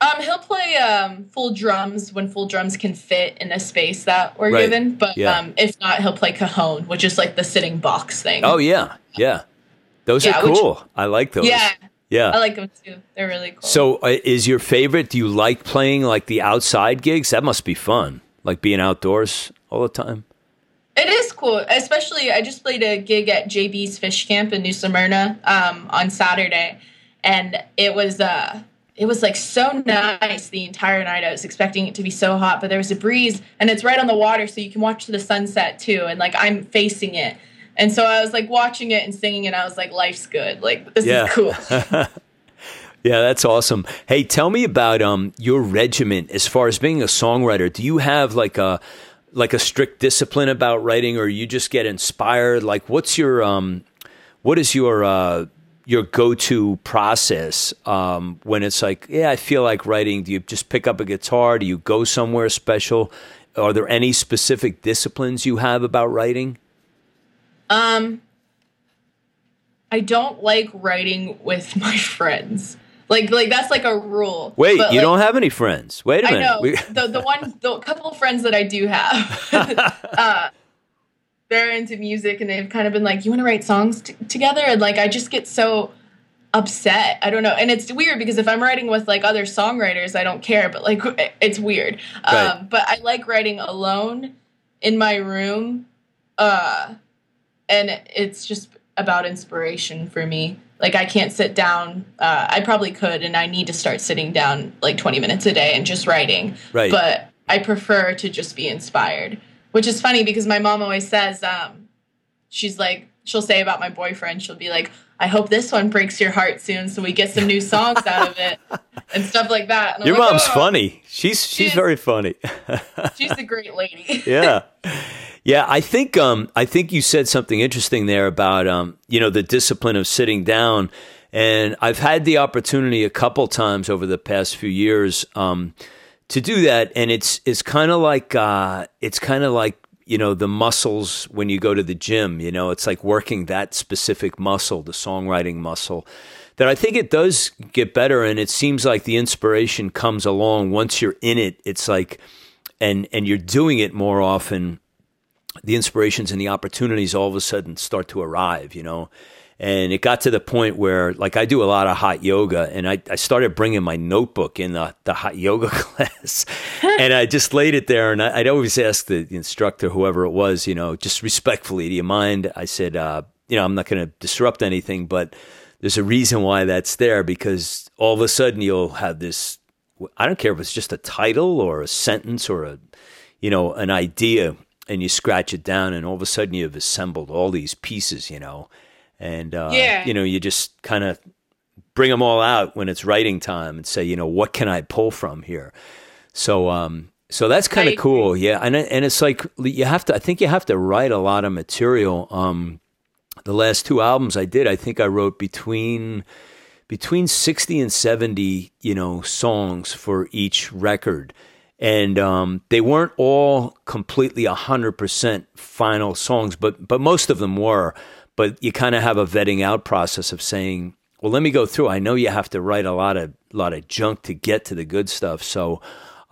Um, he'll play um, full drums when full drums can fit in a space that we're right. given. But yeah. um, if not, he'll play cajon, which is like the sitting box thing. Oh yeah, yeah. Those yeah, are cool. Which, I like those. Yeah, yeah. I like them too. They're really cool. So, uh, is your favorite? Do you like playing like the outside gigs? That must be fun. Like being outdoors all the time. It is cool, especially I just played a gig at JB's Fish Camp in New Smyrna um, on Saturday, and it was uh, it was like so nice the entire night. I was expecting it to be so hot, but there was a breeze, and it's right on the water, so you can watch the sunset too. And like I'm facing it, and so I was like watching it and singing, and I was like, life's good. Like this yeah. is cool. Yeah, that's awesome. Hey, tell me about um your regiment as far as being a songwriter. Do you have like a like a strict discipline about writing or you just get inspired? Like what's your um what is your uh your go-to process um, when it's like, yeah, I feel like writing? Do you just pick up a guitar? Do you go somewhere special? Are there any specific disciplines you have about writing? Um, I don't like writing with my friends. Like like that's like a rule. Wait, but, you like, don't have any friends? Wait a minute. I know we- the the one the couple of friends that I do have. uh, they're into music and they've kind of been like, "You want to write songs t- together?" And like I just get so upset. I don't know. And it's weird because if I'm writing with like other songwriters, I don't care, but like it's weird. Right. Um, but I like writing alone in my room. Uh, and it's just about inspiration for me. Like I can't sit down. Uh, I probably could, and I need to start sitting down like 20 minutes a day and just writing. Right. But I prefer to just be inspired, which is funny because my mom always says, um, she's like, she'll say about my boyfriend, she'll be like, I hope this one breaks your heart soon, so we get some new songs out of it and stuff like that. Your like, mom's oh. funny. She's she's she very funny. she's a great lady. yeah. Yeah, I think um, I think you said something interesting there about um, you know the discipline of sitting down, and I've had the opportunity a couple times over the past few years um, to do that, and it's it's kind of like uh, it's kind of like you know the muscles when you go to the gym. You know, it's like working that specific muscle, the songwriting muscle. That I think it does get better, and it seems like the inspiration comes along once you're in it. It's like, and and you're doing it more often the inspirations and the opportunities all of a sudden start to arrive, you know. And it got to the point where, like, I do a lot of hot yoga, and I, I started bringing my notebook in the, the hot yoga class. and I just laid it there, and I, would always ask the instructor, whoever it was, you know, just respectfully, do you mind? I said, uh, you know, I'm not going to disrupt anything, but there's a reason why that's there because all of a sudden you'll have this. I don't care if it's just a title or a sentence or a, you know, an idea and you scratch it down, and all of a sudden you've assembled all these pieces, you know, and uh, yeah. you know you just kind of bring them all out when it's writing time and say, you know, what can I pull from here? So, um, so that's kind of cool, yeah. And and it's like you have to. I think you have to write a lot of material. Um, the last two albums I did, I think I wrote between between sixty and seventy, you know, songs for each record and um, they weren't all completely 100% final songs but but most of them were but you kind of have a vetting out process of saying well let me go through i know you have to write a lot of lot of junk to get to the good stuff so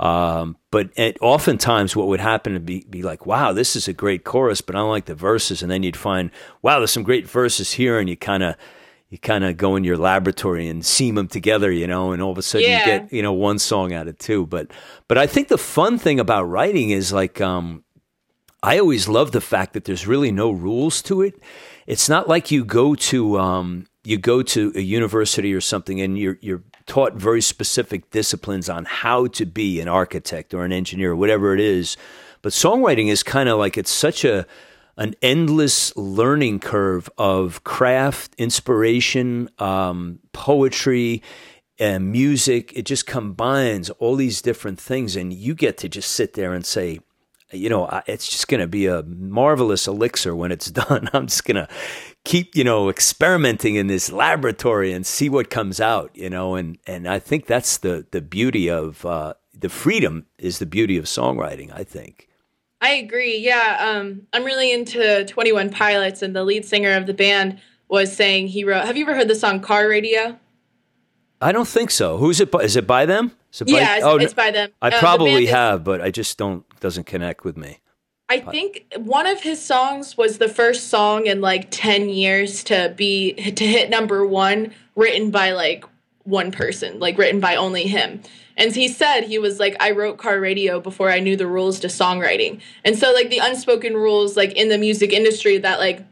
um, but it, oftentimes what would happen to be, be like wow this is a great chorus but i don't like the verses and then you'd find wow there's some great verses here and you kind of you kind of go in your laboratory and seam them together, you know, and all of a sudden yeah. you get, you know, one song out of two. But, but I think the fun thing about writing is like, um, I always love the fact that there's really no rules to it. It's not like you go to um, you go to a university or something and you're you're taught very specific disciplines on how to be an architect or an engineer, or whatever it is. But songwriting is kind of like it's such a an endless learning curve of craft, inspiration, um, poetry, and music. It just combines all these different things, and you get to just sit there and say, you know, it's just going to be a marvelous elixir when it's done. I'm just going to keep, you know, experimenting in this laboratory and see what comes out, you know, and, and I think that's the, the beauty of, uh, the freedom is the beauty of songwriting, I think. I agree. Yeah. Um, I'm really into 21 Pilots, and the lead singer of the band was saying he wrote. Have you ever heard the song Car Radio? I don't think so. Who's it by? Is it by them? It by, yeah, it's, oh, it's by them. I uh, probably the have, but I just don't, doesn't connect with me. I think one of his songs was the first song in like 10 years to be to hit number 1 written by like one person, like written by only him. And he said he was like, I wrote car radio before I knew the rules to songwriting. And so, like, the unspoken rules, like, in the music industry, that, like,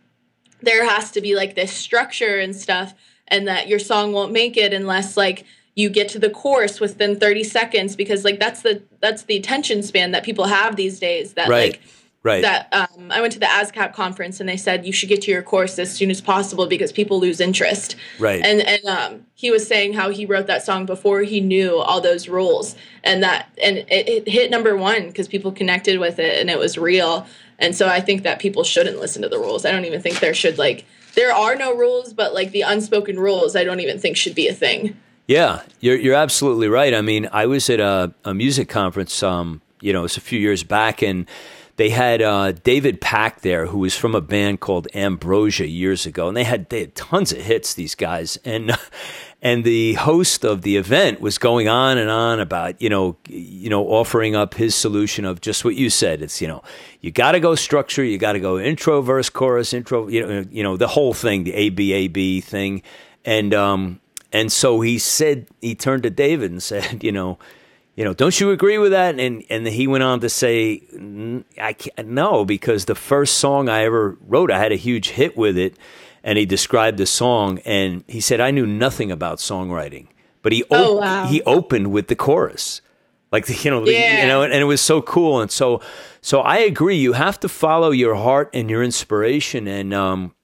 there has to be, like, this structure and stuff, and that your song won't make it unless, like, you get to the course within 30 seconds because like that's the that's the attention span that people have these days that right. like Right. That um, I went to the ASCAP conference and they said you should get to your course as soon as possible because people lose interest. Right. And and um, he was saying how he wrote that song before he knew all those rules and that and it, it hit number one because people connected with it and it was real. And so I think that people shouldn't listen to the rules. I don't even think there should like there are no rules, but like the unspoken rules, I don't even think should be a thing. Yeah, you're you're absolutely right. I mean, I was at a, a music conference, um, you know, it's a few years back, and they had uh, David Pack there, who was from a band called Ambrosia years ago, and they had they had tons of hits. These guys, and and the host of the event was going on and on about you know you know offering up his solution of just what you said. It's you know you got to go structure, you got to go intro, verse, chorus, intro, you know you know the whole thing, the A B A B thing, and um and so he said he turned to David and said, you know you know, don't you agree with that? And and he went on to say, I can't, no, because the first song I ever wrote, I had a huge hit with it. And he described the song, and he said, I knew nothing about songwriting, but he oh, wow. he opened with the chorus, like the, you know, yeah. the, you know, and, and it was so cool. And so, so I agree. You have to follow your heart and your inspiration, and um,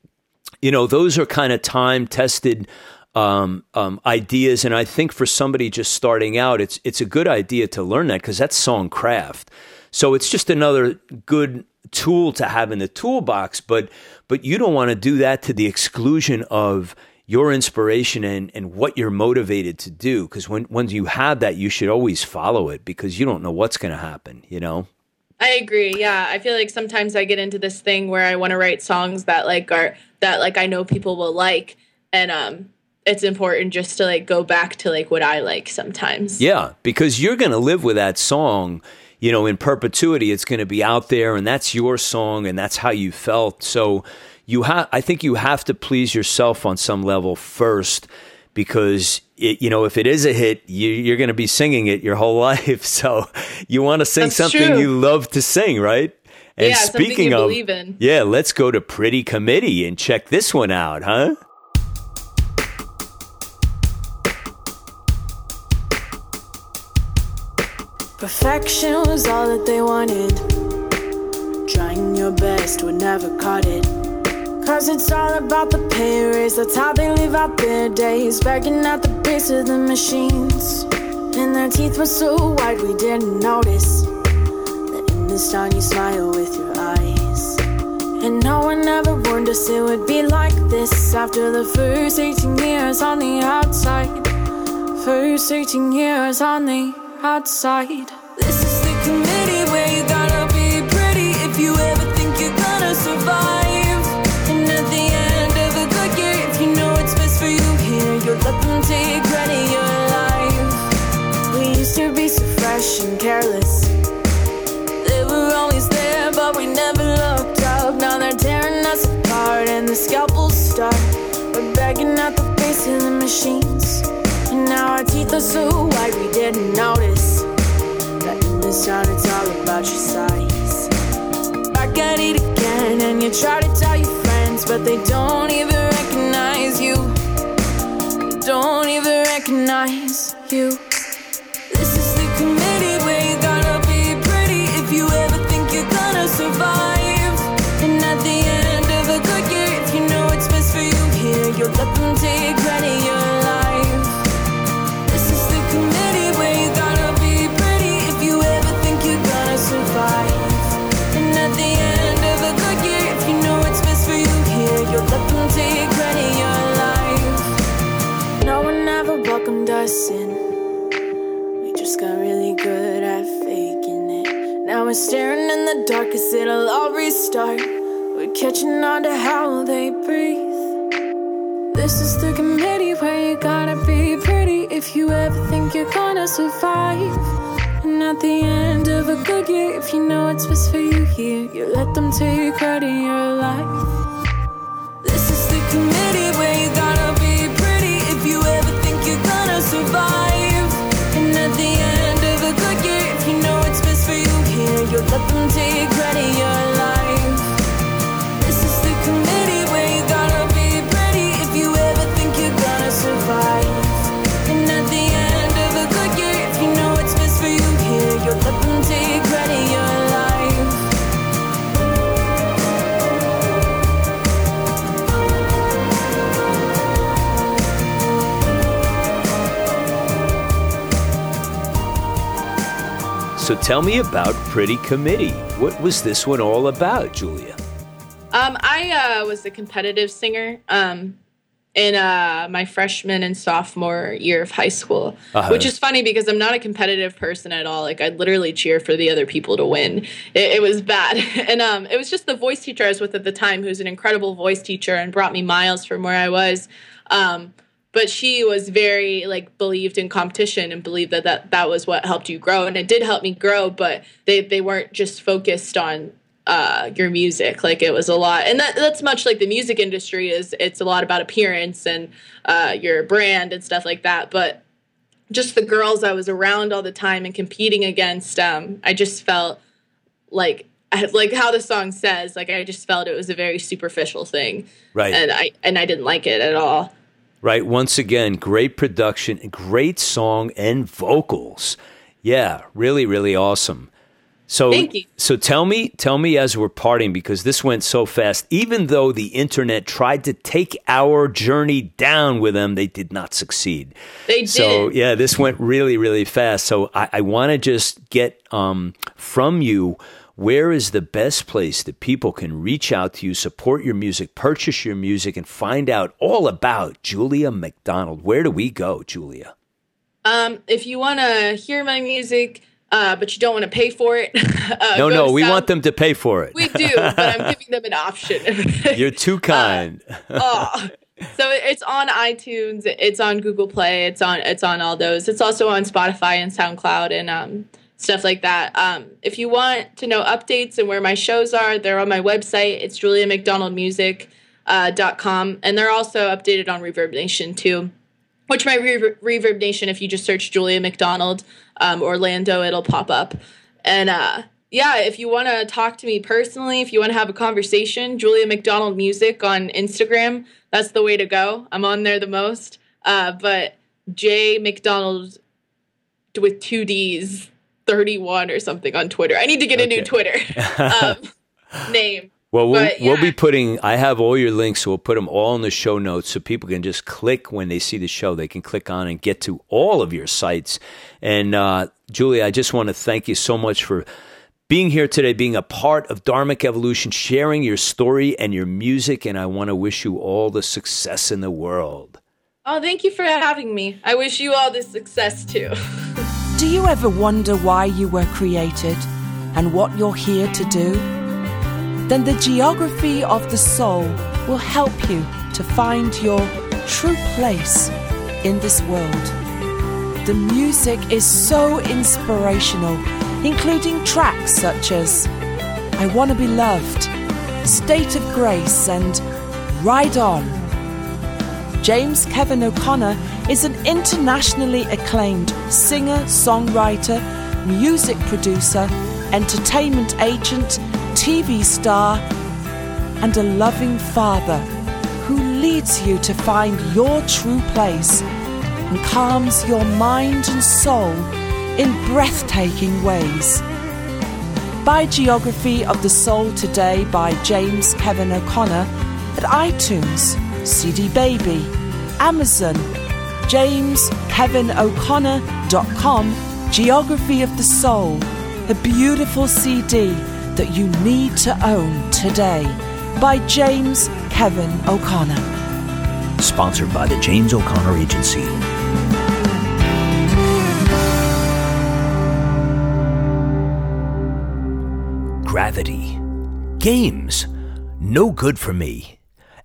you know, those are kind of time tested um, um, ideas. And I think for somebody just starting out, it's it's a good idea to learn that because that's song craft. So it's just another good tool to have in the toolbox. But but you don't want to do that to the exclusion of your inspiration and, and what you're motivated to do. Because when when you have that, you should always follow it because you don't know what's going to happen. You know. I agree. Yeah, I feel like sometimes I get into this thing where I want to write songs that like are that like I know people will like, and um, it's important just to like go back to like what I like sometimes. Yeah, because you're going to live with that song, you know, in perpetuity. It's going to be out there and that's your song and that's how you felt. So you have I think you have to please yourself on some level first because it, you know if it is a hit you, are going to be singing it your whole life so you want to sing that's something true. you love to sing right and yeah, speaking of yeah let's go to pretty committee and check this one out huh Perfection was all that they wanted. Trying your best would never cut it. Cause it's all about the pay raise, that's how they live out their days. Begging at the base of the machines. And their teeth were so white we didn't notice. That in this town you smile with your eyes. And no one ever warned us it would be like this after the first 18 years on the outside. First 18 years on the outside. This is the committee where you gotta be pretty if you ever think you're gonna survive. And at the end of a good year, if you know what's best for you here, you'll let them take credit your life. We used to be so fresh and careless. They were always there, but we never looked up. Now they're tearing us apart and the scalpels start. We're begging at the base of the machines. Now our teeth are so white we didn't notice That in this town it's all about your size Back at it again and you try to tell your friends, but they don't even recognize you. Don't even recognize you. This is the committee where you gotta be pretty if you ever think you're gonna survive. And at the end of a good year, if you know what's best for you here, you'll let them take credit we're staring in the dark it'll all restart. We're catching on to how they breathe. This is the committee where you gotta be pretty if you ever think you're gonna survive. And at the end of a good year, if you know what's best for you here, you let them take credit in your life. This is the committee where you gotta be pretty if you ever think you're gonna survive. Let them take So tell me about Pretty Committee. What was this one all about, Julia? Um, I uh, was a competitive singer um, in uh, my freshman and sophomore year of high school, Uh-huh. which is funny because I'm not a competitive person at all. Like I'd literally cheer for the other people to win. It, it was bad, and um, it was just the voice teacher I was with at the time, who's an incredible voice teacher and brought me miles from where I was. Um, but she was very like believed in competition and believed that, that that was what helped you grow and it did help me grow but they they weren't just focused on uh your music like it was a lot and that that's much like the music industry is it's a lot about appearance and uh your brand and stuff like that but just the girls I was around all the time and competing against um I just felt like I- like how the song says like I just felt it was a very superficial thing Right. and I and I didn't like it at all Right. Once again, great production, great song, and vocals. Yeah, really, really awesome. So, Thank you. so tell me, tell me as we're parting because this went so fast. Even though the internet tried to take our journey down with them, they did not succeed. They So didn't. yeah, this went really, really fast. So I, I want to just get um, from you. Where is the best place that people can reach out to you, support your music, purchase your music, and find out all about Julia McDonald? Where do we go, Julia? Um, if you want to hear my music, uh, but you don't want to pay for it, uh, No, no, we Sound- want them to pay for it. We do, but I'm giving them an option. You're too kind. oh. So it's on iTunes, it's on Google Play, it's on it's on all those. It's also on Spotify and SoundCloud and um, stuff like that. Um, if you want to know updates and where my shows are, they're on my website. It's juliamcdonaldmusic.com, uh, and they're also updated on Reverb Nation too. Which my Reverb, Reverb Nation, if you just search Julia McDonald um, Orlando, it'll pop up. And uh, yeah, if you want to talk to me personally, if you want to have a conversation, Julia McDonald Music on Instagram, that's the way to go. I'm on there the most. Uh, but J McDonald with two D's, 31 or something on Twitter. I need to get a new Twitter um, name. Well, we'll, But, we'll be putting, I have all your links, so we'll put them all in the show notes so people can just click when they see the show. They can click on and get to all of your sites. And uh, Julie, I just want to thank you so much for being here today, being a part of Dharmic Evolution, sharing your story and your music. And I want to wish you all the success in the world. Oh, thank you for having me. I wish you all the success too. Do you ever wonder why you were created and what you're here to do? Then the geography of the soul will help you to find your true place in this world. The music is so inspirational, including tracks such as I Want to Be Loved, State of Grace, and Ride On. James Kevin O'Connor is an internationally acclaimed singer, songwriter, music producer, entertainment agent, TV star, and a loving father who leads you to find your true place and calms your mind and soul in breathtaking ways. Buy Geography of the Soul today by James Kevin O'Connor at iTunes, CD Baby, Amazon, jameskevino'connor.com, Geography of the Soul, a beautiful CD that you need to own today by James Kevin O'Connor. Sponsored by the James O'Connor Agency. Gravity. Games. No good for me.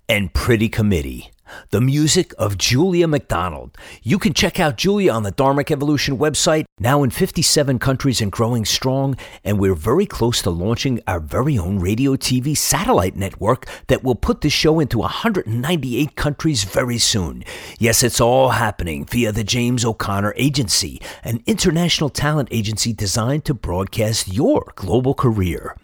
And Pretty Committee the music of Julia McDonald. You can check out Julia on the Dharmic Evolution website, now in 57 countries and growing strong, and we're very close to launching our very own radio TV satellite network that will put this show into 198 countries very soon. Yes, it's all happening via the James O'Connor Agency, an international talent agency designed to broadcast your global career.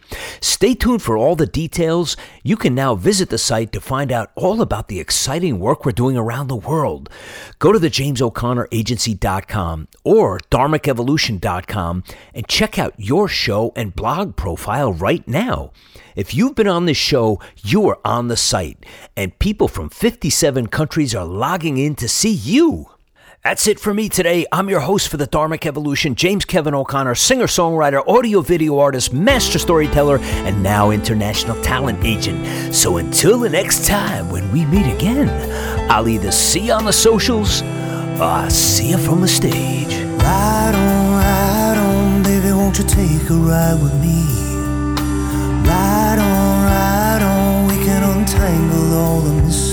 Stay tuned for all the details. You can now visit the site to find out all about the exciting work we're doing around the world. Go to the JamesO'ConnorAgency.com or DharmicEvolution.com and check out your show and blog profile right now. If you've been on this show, you are on the site, and people from 57 countries are logging in to see you. That's it for me today. I'm your host for the Dharmic Evolution, James Kevin O'Connor, singer songwriter, audio video artist, master storyteller, and now international talent agent. So until the next time when we meet again, I'll either see you on the socials or I'll see you from the stage. Ride on, ride on, baby, won't you take a ride with me? Ride on, ride on, we can untangle all the mystery.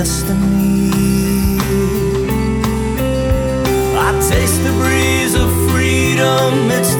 destiny. I taste the breeze of freedom, it's